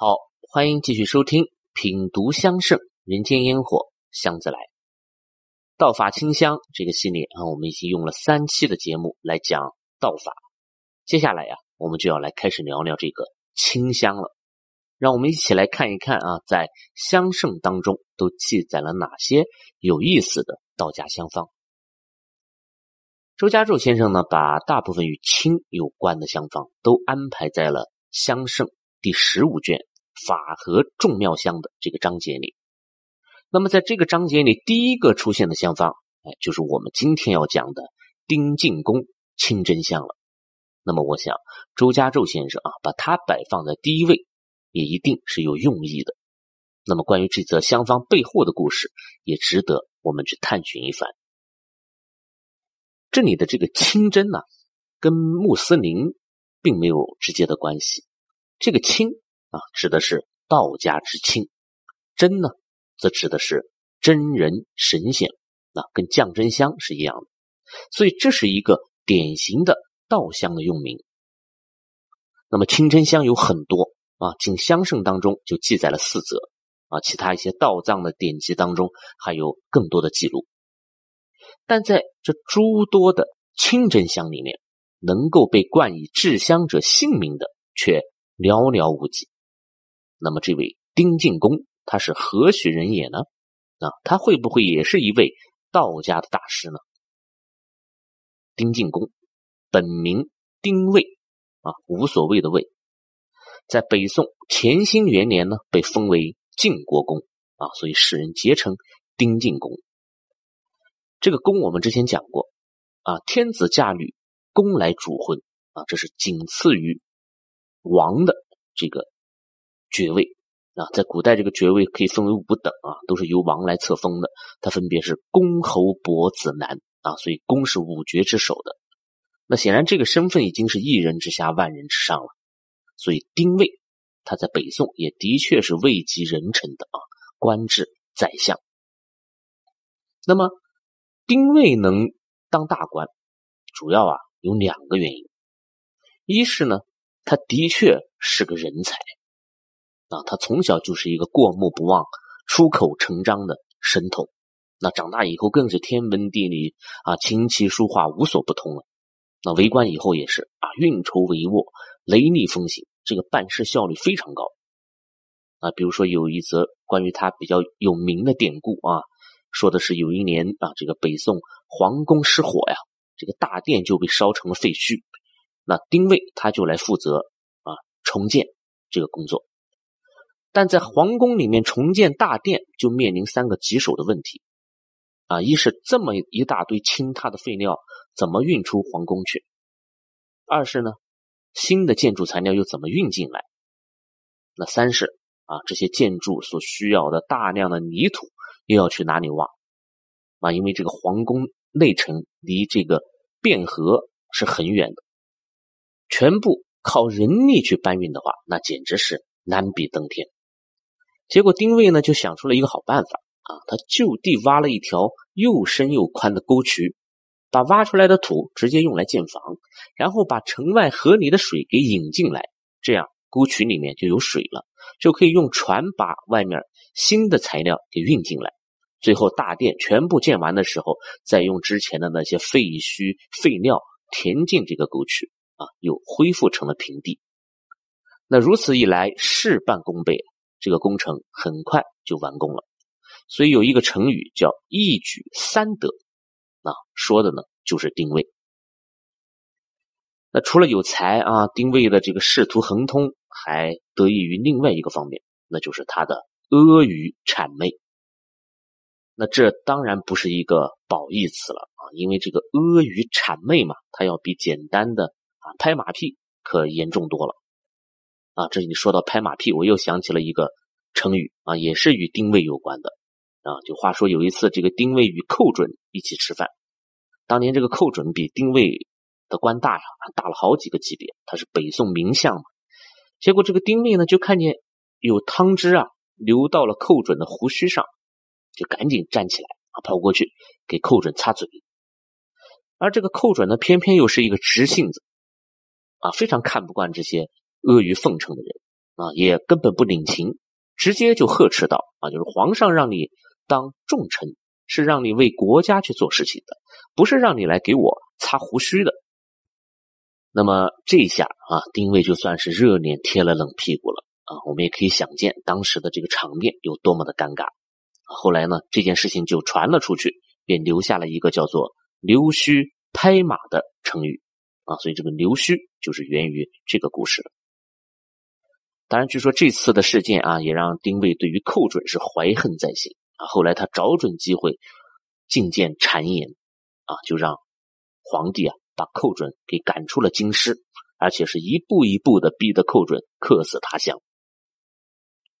好，欢迎继续收听《品读香盛人间烟火香自来》道法清香这个系列啊，我们已经用了三期的节目来讲道法。接下来呀，我们就要来开始聊聊这个清香了。让我们一起来看一看啊，在香圣当中都记载了哪些有意思的道家香方。周家柱先生呢，把大部分与清有关的香方都安排在了香圣第十五卷。法和众妙香的这个章节里，那么在这个章节里，第一个出现的香方，哎，就是我们今天要讲的丁进公清真香了。那么，我想周家胄先生啊，把它摆放在第一位，也一定是有用意的。那么，关于这则香方背后的故事，也值得我们去探寻一番。这里的这个清真呢，跟穆斯林并没有直接的关系。这个清。啊，指的是道家之清，真呢，则指的是真人神仙，啊，跟降真香是一样的，所以这是一个典型的道香的用名。那么清真香有很多啊，仅香圣当中就记载了四则啊，其他一些道藏的典籍当中还有更多的记录，但在这诸多的清真香里面，能够被冠以制香者姓名的却寥寥无几。那么这位丁进公他是何许人也呢？啊，他会不会也是一位道家的大师呢？丁进公本名丁谓，啊，无所谓的谓，在北宋乾兴元年呢，被封为晋国公，啊，所以世人皆称丁进公。这个公我们之前讲过，啊，天子驾驭，公来主婚，啊，这是仅次于王的这个。爵位啊，在古代这个爵位可以分为五等啊，都是由王来册封的。它分别是公、侯、伯、子、男啊，所以公是五爵之首的。那显然这个身份已经是一人之下，万人之上了。所以丁谓他在北宋也的确是位极人臣的啊，官至宰相。那么丁谓能当大官，主要啊有两个原因，一是呢，他的确是个人才。啊，他从小就是一个过目不忘、出口成章的神童，那长大以后更是天文地理啊、琴棋书画无所不通了。那为官以后也是啊，运筹帷幄、雷厉风行，这个办事效率非常高。啊，比如说有一则关于他比较有名的典故啊，说的是有一年啊，这个北宋皇宫失火呀，这个大殿就被烧成了废墟，那丁谓他就来负责啊重建这个工作。但在皇宫里面重建大殿，就面临三个棘手的问题，啊，一是这么一大堆倾塌的废料怎么运出皇宫去？二是呢，新的建筑材料又怎么运进来？那三是啊，这些建筑所需要的大量的泥土又要去哪里挖？啊，因为这个皇宫内城离这个汴河是很远的，全部靠人力去搬运的话，那简直是难比登天。结果丁谓呢就想出了一个好办法啊，他就地挖了一条又深又宽的沟渠，把挖出来的土直接用来建房，然后把城外河里的水给引进来，这样沟渠里面就有水了，就可以用船把外面新的材料给运进来。最后大殿全部建完的时候，再用之前的那些废墟废料填进这个沟渠啊，又恢复成了平地。那如此一来，事半功倍。这个工程很快就完工了，所以有一个成语叫“一举三得”，啊，说的呢就是丁谓。那除了有才啊，丁谓的这个仕途亨通，还得益于另外一个方面，那就是他的阿谀谄媚。那这当然不是一个褒义词了啊，因为这个阿谀谄媚嘛，它要比简单的啊拍马屁可严重多了。啊，这里说到拍马屁，我又想起了一个成语啊，也是与丁谓有关的啊。就话说有一次，这个丁谓与寇准一起吃饭，当年这个寇准比丁谓的官大呀，大了好几个级别，他是北宋名相嘛。结果这个丁谓呢，就看见有汤汁啊流到了寇准的胡须上，就赶紧站起来啊，跑过去给寇准擦嘴。而这个寇准呢，偏偏又是一个直性子啊，非常看不惯这些。阿谀奉承的人，啊，也根本不领情，直接就呵斥道：“啊，就是皇上让你当重臣，是让你为国家去做事情的，不是让你来给我擦胡须的。”那么这一下啊，丁谓就算是热脸贴了冷屁股了啊！我们也可以想见当时的这个场面有多么的尴尬。后来呢，这件事情就传了出去，便留下了一个叫做“溜须拍马”的成语啊。所以这个“溜须”就是源于这个故事的。当然，据说这次的事件啊，也让丁谓对于寇准是怀恨在心啊。后来他找准机会进谏谗言啊，就让皇帝啊。把寇准给赶出了京师，而且是一步一步的逼得寇准客死他乡。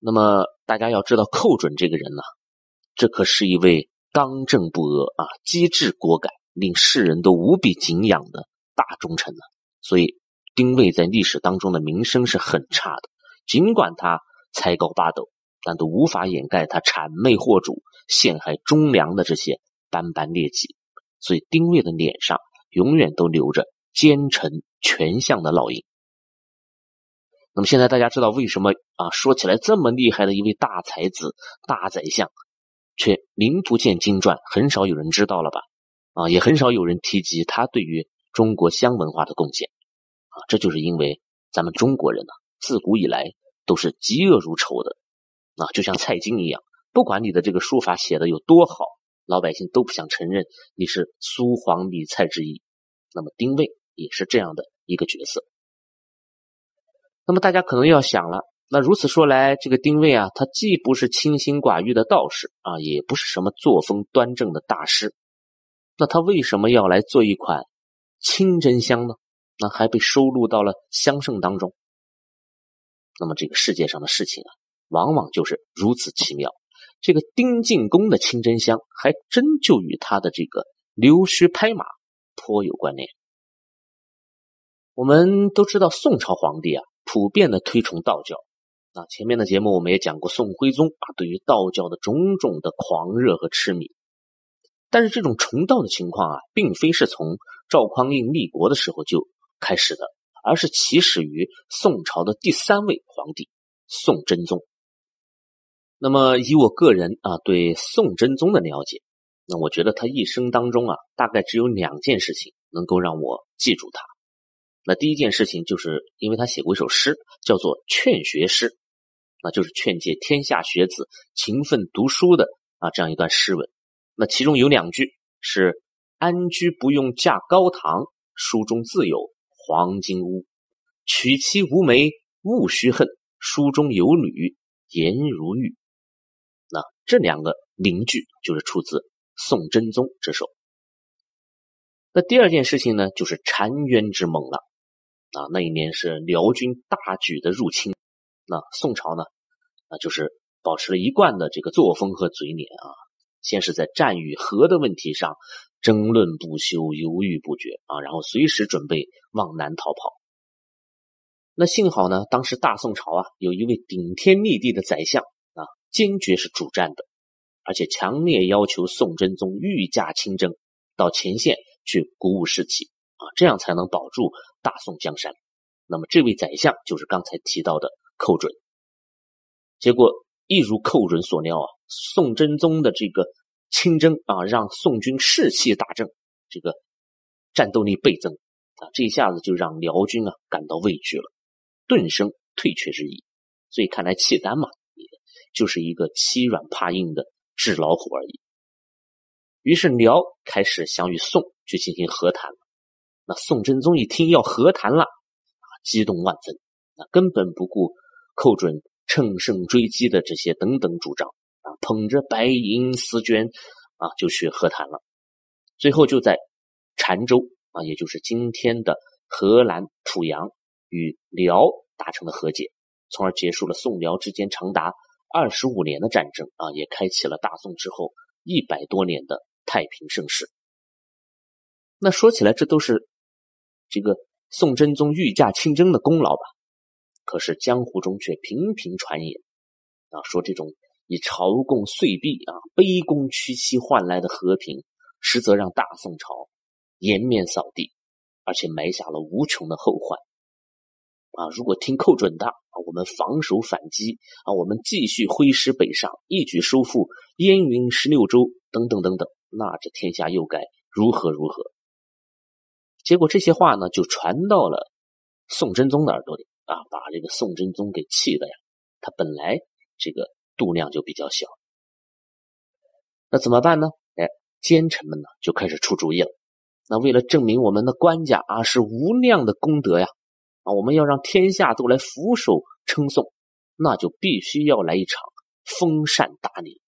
那么大家要知道，寇准这个人呢，这可是一位刚正不阿啊、机智果敢、令世人都无比敬仰的大忠臣呢。所以丁谓在历史当中的名声是很差的。尽管他才高八斗，但都无法掩盖他谄媚惑主、陷害忠良的这些斑斑劣迹。所以丁谓的脸上。永远都留着奸臣权相的烙印。那么现在大家知道为什么啊？说起来这么厉害的一位大才子、大宰相，却名不见经传，很少有人知道了吧？啊，也很少有人提及他对于中国香文化的贡献。啊，这就是因为咱们中国人呢，自古以来都是嫉恶如仇的。啊，就像蔡京一样，不管你的这个书法写的有多好。老百姓都不想承认你是苏黄李蔡之一，那么丁谓也是这样的一个角色。那么大家可能要想了，那如此说来，这个丁谓啊，他既不是清心寡欲的道士啊，也不是什么作风端正的大师，那他为什么要来做一款清真香呢？那还被收录到了香圣当中。那么这个世界上的事情啊，往往就是如此奇妙。这个丁进公的清真香，还真就与他的这个溜须拍马颇有关联。我们都知道，宋朝皇帝啊，普遍的推崇道教。啊，前面的节目我们也讲过，宋徽宗啊，对于道教的种种的狂热和痴迷。但是这种崇道的情况啊，并非是从赵匡胤立国的时候就开始的，而是起始于宋朝的第三位皇帝宋真宗。那么，以我个人啊对宋真宗的了解，那我觉得他一生当中啊，大概只有两件事情能够让我记住他。那第一件事情，就是因为他写过一首诗，叫做《劝学诗》，那就是劝诫天下学子勤奋读书的啊这样一段诗文。那其中有两句是“安居不用架高堂，书中自有黄金屋；娶妻无媒勿须恨，书中有女颜如玉。”那这两个名句就是出自宋真宗之手。那第二件事情呢，就是澶渊之盟了。啊，那一年是辽军大举的入侵，那宋朝呢，啊，就是保持了一贯的这个作风和嘴脸啊，先是在战与和的问题上争论不休、犹豫不决啊，然后随时准备往南逃跑。那幸好呢，当时大宋朝啊，有一位顶天立地的宰相啊。坚决是主战的，而且强烈要求宋真宗御驾亲征到前线去鼓舞士气啊，这样才能保住大宋江山。那么这位宰相就是刚才提到的寇准。结果一如寇准所料啊，宋真宗的这个亲征啊，让宋军士气大振，这个战斗力倍增啊，这一下子就让辽军啊感到畏惧了，顿生退却之意。所以看来契丹嘛。就是一个欺软怕硬的纸老虎而已。于是辽开始想与宋去进行和谈了。那宋真宗一听要和谈了，啊，激动万分，那根本不顾寇准乘胜追击的这些等等主张，啊，捧着白银丝绢，啊，就去和谈了。最后就在澶州，啊，也就是今天的河南濮阳，与辽达成了和解，从而结束了宋辽之间长达。二十五年的战争啊，也开启了大宋之后一百多年的太平盛世。那说起来，这都是这个宋真宗御驾亲征的功劳吧？可是江湖中却频频传言啊，说这种以朝贡岁币啊、卑躬屈膝换来的和平，实则让大宋朝颜面扫地，而且埋下了无穷的后患。啊，如果听寇准的啊，我们防守反击啊，我们继续挥师北上，一举收复燕云十六州等等等等，那这天下又该如何如何？结果这些话呢，就传到了宋真宗的耳朵里啊，把这个宋真宗给气的呀。他本来这个度量就比较小，那怎么办呢？哎，奸臣们呢就开始出主意了。那为了证明我们的官家啊是无量的功德呀，啊，我们要让天下都来俯首称颂，那就必须要来一场封禅大礼。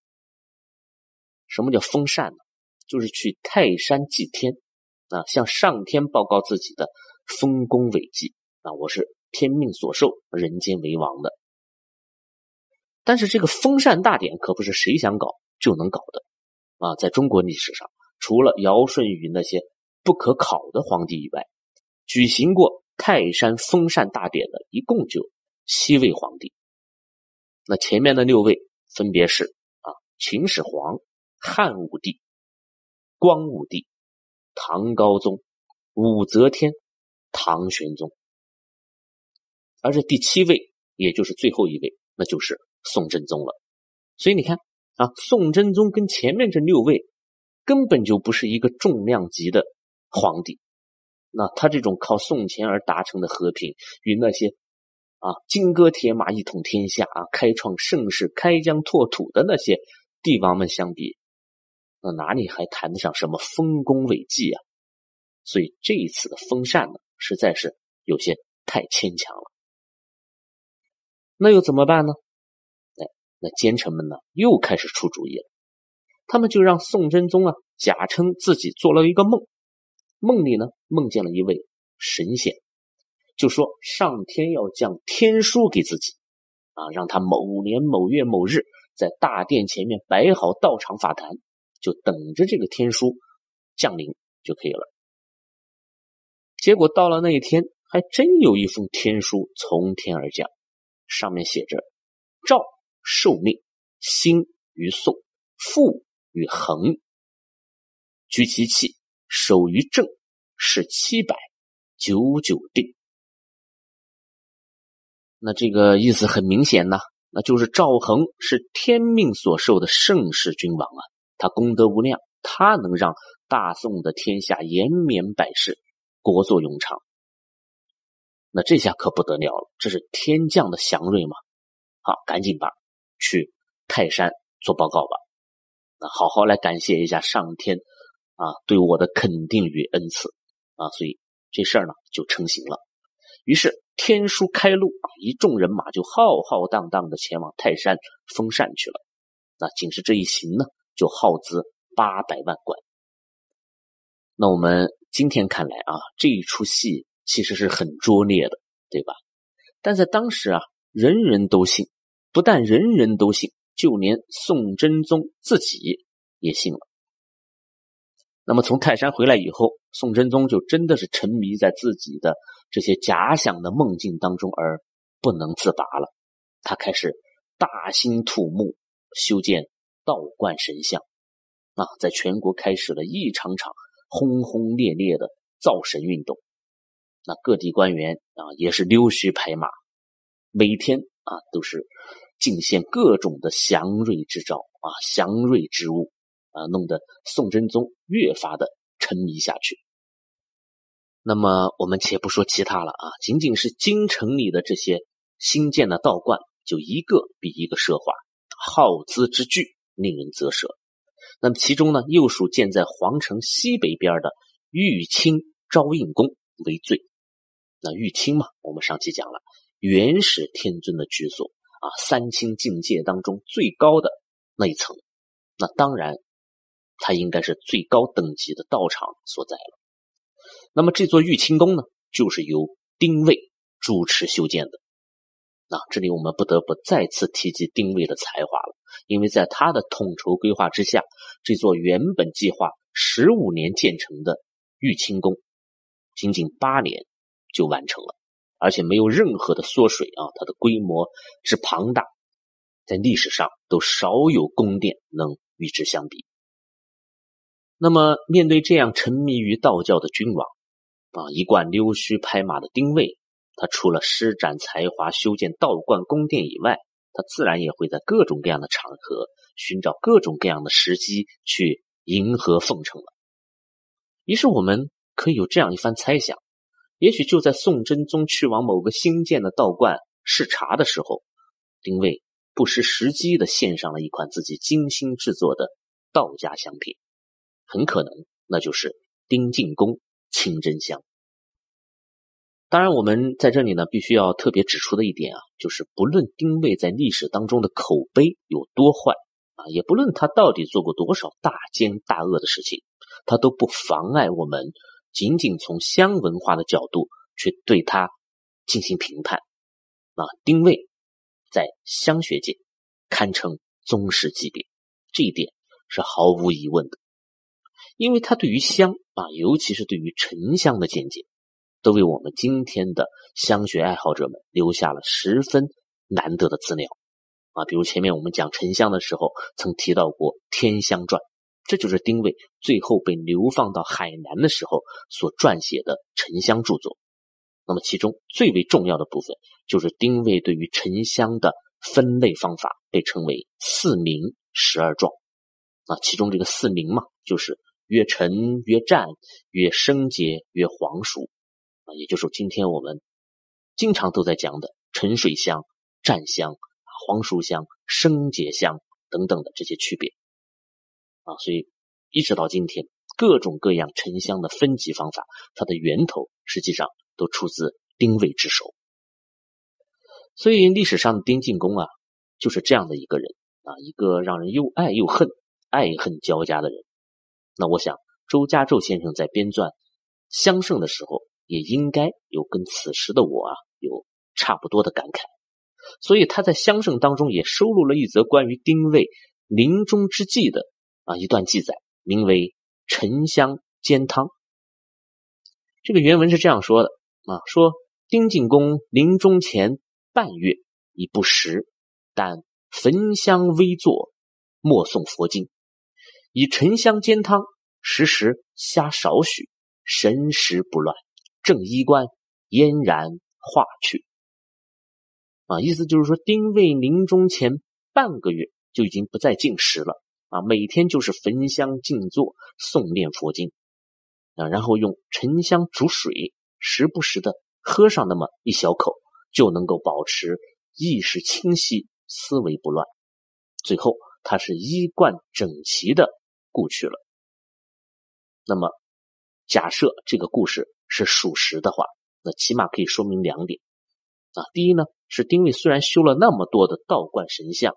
什么叫封禅呢？就是去泰山祭天啊，向上天报告自己的丰功伟绩啊，我是天命所受，人间为王的。但是这个封禅大典可不是谁想搞就能搞的啊！在中国历史上，除了尧舜禹那些不可考的皇帝以外，举行过泰山封禅大典的一共就七位皇帝。那前面的六位分别是啊，秦始皇、汉武帝、光武帝、唐高宗、武则天、唐玄宗，而这第七位，也就是最后一位，那就是宋真宗了。所以你看啊，宋真宗跟前面这六位根本就不是一个重量级的。皇帝，那他这种靠送钱而达成的和平，与那些啊金戈铁马一统天下啊开创盛世、开疆拓土的那些帝王们相比，那哪里还谈得上什么丰功伟绩啊？所以这一次的封禅呢，实在是有些太牵强了。那又怎么办呢？哎，那奸臣们呢又开始出主意了，他们就让宋真宗啊假称自己做了一个梦。梦里呢，梦见了一位神仙，就说上天要降天书给自己，啊，让他某年某月某日在大殿前面摆好道场法坛，就等着这个天书降临就可以了。结果到了那一天，还真有一封天书从天而降，上面写着：“赵受命，兴于宋，复于恒，居其器。”守于正，是七百九九定。那这个意思很明显呐，那就是赵恒是天命所受的盛世君王啊，他功德无量，他能让大宋的天下延绵百世，国祚永昌。那这下可不得了了，这是天降的祥瑞嘛！好，赶紧吧，去泰山做报告吧，那好好来感谢一下上天。啊，对我的肯定与恩赐啊，所以这事儿呢就成型了。于是天书开路，一众人马就浩浩荡荡的前往泰山封禅去了。那仅是这一行呢，就耗资八百万贯。那我们今天看来啊，这一出戏其实是很拙劣的，对吧？但在当时啊，人人都信，不但人人都信，就连宋真宗自己也信了。那么从泰山回来以后，宋真宗就真的是沉迷在自己的这些假想的梦境当中而不能自拔了。他开始大兴土木，修建道观神像，啊，在全国开始了一场场轰轰烈烈的造神运动。那各地官员啊也是溜须拍马，每天啊都是进献各种的祥瑞之兆啊，祥瑞之物。啊，弄得宋真宗越发的沉迷下去。那么我们且不说其他了啊，仅仅是京城里的这些新建的道观，就一个比一个奢华，耗资之巨，令人啧舌。那么其中呢，又属建在皇城西北边的玉清昭应宫为最。那玉清嘛，我们上期讲了，元始天尊的居所啊，三清境界当中最高的那一层。那当然。它应该是最高等级的道场所在了。那么这座玉清宫呢，就是由丁谓主持修建的。那这里我们不得不再次提及丁谓的才华了，因为在他的统筹规划之下，这座原本计划十五年建成的玉清宫，仅仅八年就完成了，而且没有任何的缩水啊！它的规模之庞大，在历史上都少有宫殿能与之相比。那么，面对这样沉迷于道教的君王，啊，一贯溜须拍马的丁谓，他除了施展才华修建道观宫殿以外，他自然也会在各种各样的场合寻找各种各样的时机去迎合奉承了。于是我们可以有这样一番猜想：也许就在宋真宗去往某个新建的道观视察的时候，丁谓不失时机的献上了一款自己精心制作的道家香品，很可能那就是丁进宫清真香。当然，我们在这里呢，必须要特别指出的一点啊，就是不论丁谓在历史当中的口碑有多坏啊，也不论他到底做过多少大奸大恶的事情，他都不妨碍我们仅仅从香文化的角度去对他进行评判。啊，丁谓在香学界堪称宗师级别，这一点是毫无疑问的，因为他对于香啊，尤其是对于沉香的见解。都为我们今天的香学爱好者们留下了十分难得的资料啊！比如前面我们讲沉香的时候，曾提到过《天香传》，这就是丁谓最后被流放到海南的时候所撰写的沉香著作。那么其中最为重要的部分，就是丁谓对于沉香的分类方法，被称为四名十二状啊。其中这个四名嘛，就是越沉越湛、越生结、越黄熟。啊也就是今天我们经常都在讲的沉水香、湛香、黄熟香、生结香等等的这些区别所以一直到今天，各种各样沉香的分级方法，它的源头实际上都出自丁谓之手。所以历史上的丁进公啊，就是这样的一个人啊，一个让人又爱又恨、爱恨交加的人。那我想，周家胄先生在编撰《香圣》的时候。也应该有跟此时的我啊有差不多的感慨，所以他在《香圣》当中也收录了一则关于丁谓临终之际的啊一段记载，名为《沉香煎汤》。这个原文是这样说的啊：说丁进公临终前半月已不食，但焚香微坐，默诵佛经，以沉香煎汤，时时虾少许，神识不乱。正衣冠嫣然化去啊，意思就是说，丁谓临终前半个月就已经不再进食了啊，每天就是焚香静坐诵念佛经啊，然后用沉香煮水，时不时的喝上那么一小口，就能够保持意识清晰、思维不乱。最后，他是衣冠整齐的故去了。那么，假设这个故事。是属实的话，那起码可以说明两点啊。第一呢，是丁谓虽然修了那么多的道观神像，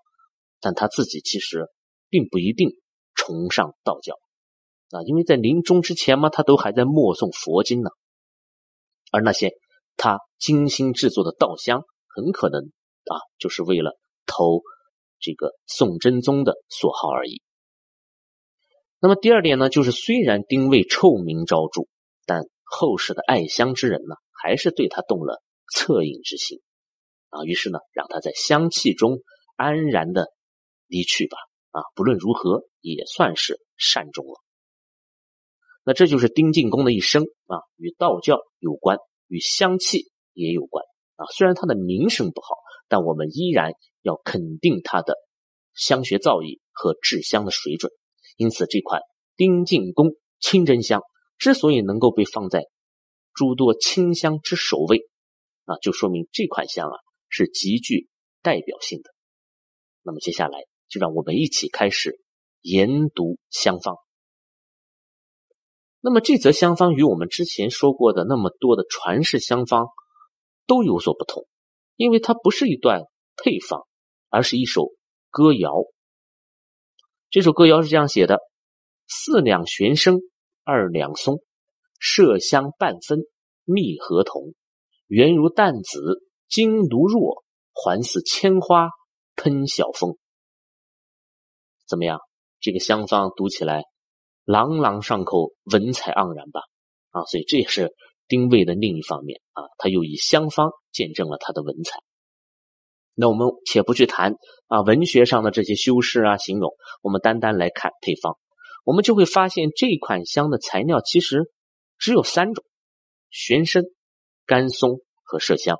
但他自己其实并不一定崇尚道教啊，因为在临终之前嘛，他都还在默诵佛经呢。而那些他精心制作的道香，很可能啊，就是为了投这个宋真宗的所好而已。那么第二点呢，就是虽然丁谓臭名昭著，但后世的爱香之人呢，还是对他动了恻隐之心啊，于是呢，让他在香气中安然的离去吧啊，不论如何也算是善终了。那这就是丁进公的一生啊，与道教有关，与香气也有关啊。虽然他的名声不好，但我们依然要肯定他的香学造诣和制香的水准。因此，这款丁进公清真香。之所以能够被放在诸多清香之首位，啊，就说明这款香啊是极具代表性的。那么接下来就让我们一起开始研读香方。那么这则香方与我们之前说过的那么多的传世香方都有所不同，因为它不是一段配方，而是一首歌谣。这首歌谣是这样写的：四两玄声。二两松，麝香半分，蜜合同，圆如淡紫，晶如若，环似千花喷晓风。怎么样？这个香方读起来朗朗上口，文采盎然吧？啊，所以这也是丁谓的另一方面啊，他又以香方见证了他的文采。那我们且不去谈啊文学上的这些修饰啊形容，我们单单来看配方。我们就会发现，这款香的材料其实只有三种：玄参、甘松和麝香，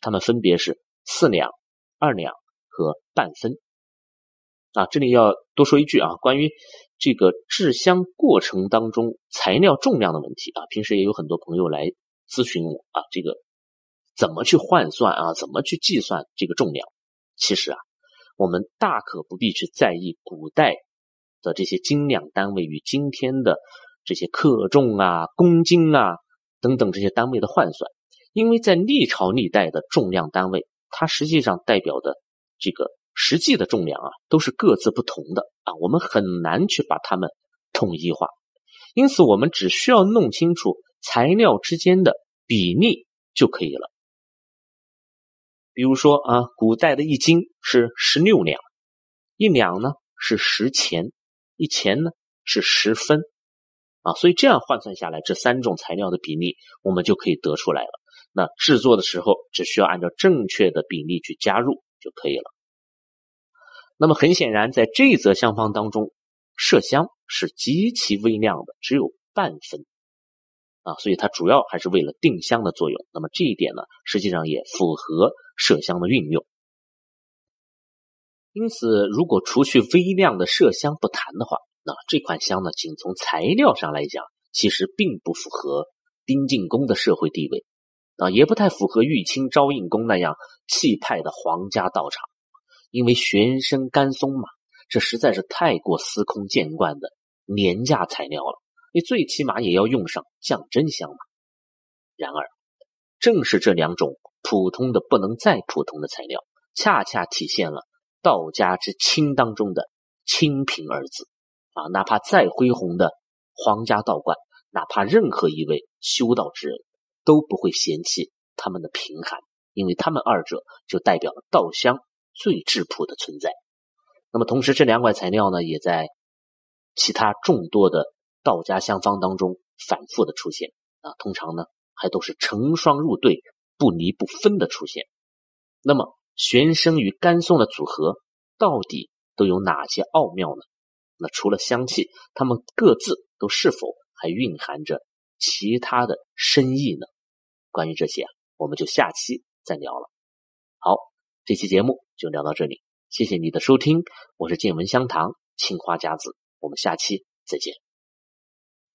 它们分别是四两、二两和半分。啊，这里要多说一句啊，关于这个制香过程当中材料重量的问题啊，平时也有很多朋友来咨询我啊，这个怎么去换算啊，怎么去计算这个重量？其实啊，我们大可不必去在意古代的这些斤两单位与今天的这些克重啊、公斤啊等等这些单位的换算，因为在历朝历代的重量单位，它实际上代表的这个。实际的重量啊，都是各自不同的啊，我们很难去把它们统一化。因此，我们只需要弄清楚材料之间的比例就可以了。比如说啊，古代的一斤是十六两，一两呢是十钱，一钱呢是十分啊，所以这样换算下来，这三种材料的比例我们就可以得出来了。那制作的时候只需要按照正确的比例去加入就可以了。那么很显然，在这则香方当中，麝香是极其微量的，只有半分啊，所以它主要还是为了定香的作用。那么这一点呢，实际上也符合麝香的运用。因此，如果除去微量的麝香不谈的话，那这款香呢，仅从材料上来讲，其实并不符合丁进公的社会地位啊，也不太符合玉清昭应宫那样气派的皇家道场。因为玄参、甘松嘛，这实在是太过司空见惯的廉价材料了。你最起码也要用上降真香嘛。然而，正是这两种普通的不能再普通的材料，恰恰体现了道家之清当中的清贫二字啊！哪怕再恢宏的皇家道观，哪怕任何一位修道之人，都不会嫌弃他们的贫寒，因为他们二者就代表了道香。最质朴的存在。那么，同时这两款材料呢，也在其他众多的道家香方当中反复的出现啊。通常呢，还都是成双入对、不离不分的出现。那么，玄参与甘松的组合到底都有哪些奥妙呢？那除了香气，它们各自都是否还蕴含着其他的深意呢？关于这些啊，我们就下期再聊了。好，这期节目。就聊到这里，谢谢你的收听，我是见闻香堂青花家子，我们下期再见。